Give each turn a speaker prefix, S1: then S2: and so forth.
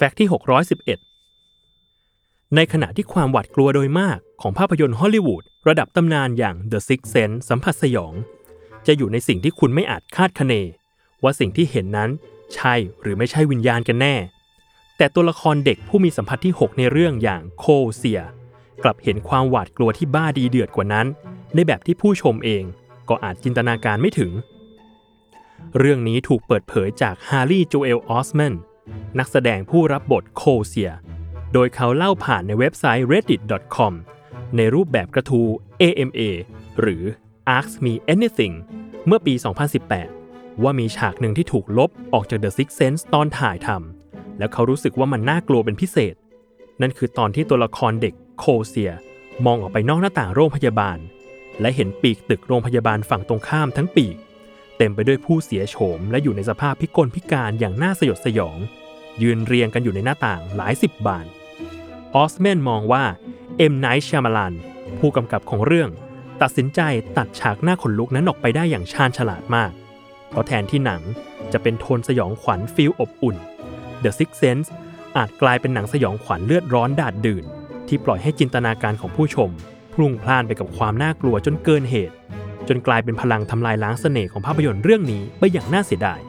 S1: fact ที่ 611 ในขณะที่ความหวาดกลัวโดยมากของภาพยนตร์ฮอลลีวูดระดับตำนานอย่าง The Sixth Sense สัมผัสสยอง จะอยู่ในสิ่งที่คุณไม่อาจคาดคะเน ว่าสิ่งที่เห็นนั้นใช่หรือไม่ใช่วิญญาณกันแน่ แต่ตัวละครเด็กผู้มีสัมผัสที่ 6 ในเรื่องอย่างโคเซีย กลับเห็นความหวาดกลัวที่บ้าดีเดือดกว่านั้น ในแบบที่ผู้ชมเองก็อาจจินตนาการไม่ถึง เรื่องนี้ถูกเปิดเผยจากฮาร์ลีย์โจเอลออสแมน นักแสดงผู้รับบทโคเซีย โดยเขาเล่าผ่านในเว็บไซต์ reddit.com ในรูปแบบกระทู AMA หรือ Ask Me Anything เมื่อปี 2018 ว่ามีฉากหนึ่งที่ถูกลบออกจาก The Sixth Sense ตอนถ่ายทำแล้วเขารู้สึกว่ามันน่ากลัวเป็นพิเศษ นั่นคือตอนที่ตัวละครเด็กโคเซีย มองออกไปนอกหน้าต่างโรงพยาบาล และเห็นปีกตึกโรงพยาบาลฝั่งตรงข้ามทั้งปีก เต็มไปด้วยผู้เสียโฉมและอยู่ในสภาพพิกลพิการอย่างน่าสยดสยอง ยืนเรียงกันอยู่ในหน้าต่างหลายสิบบาน ออสแมนมองว่าเอ็มไนท์ชามาลันผู้กำกับของเรื่อง ตัดสินใจตัดฉากน่าขนลุกนั้นออกไปได้อย่างชาญฉลาดมาก เพราะแทนที่หนังจะเป็นโทนสยองขวัญ feel อบอุ่น The Sixth Sense อาจกลายเป็นหนังสยองขวัญเลือดร้อนดาดดื่น ที่ปล่อยให้จินตนาการของผู้ชมพลุ่งพล่านไปกับความน่ากลัวจนเกินเหตุ จนกลายเป็นพลังทำลายล้างเสน่ห์ของภาพยนตร์เรื่องนี้ไปอย่างน่าเสียดาย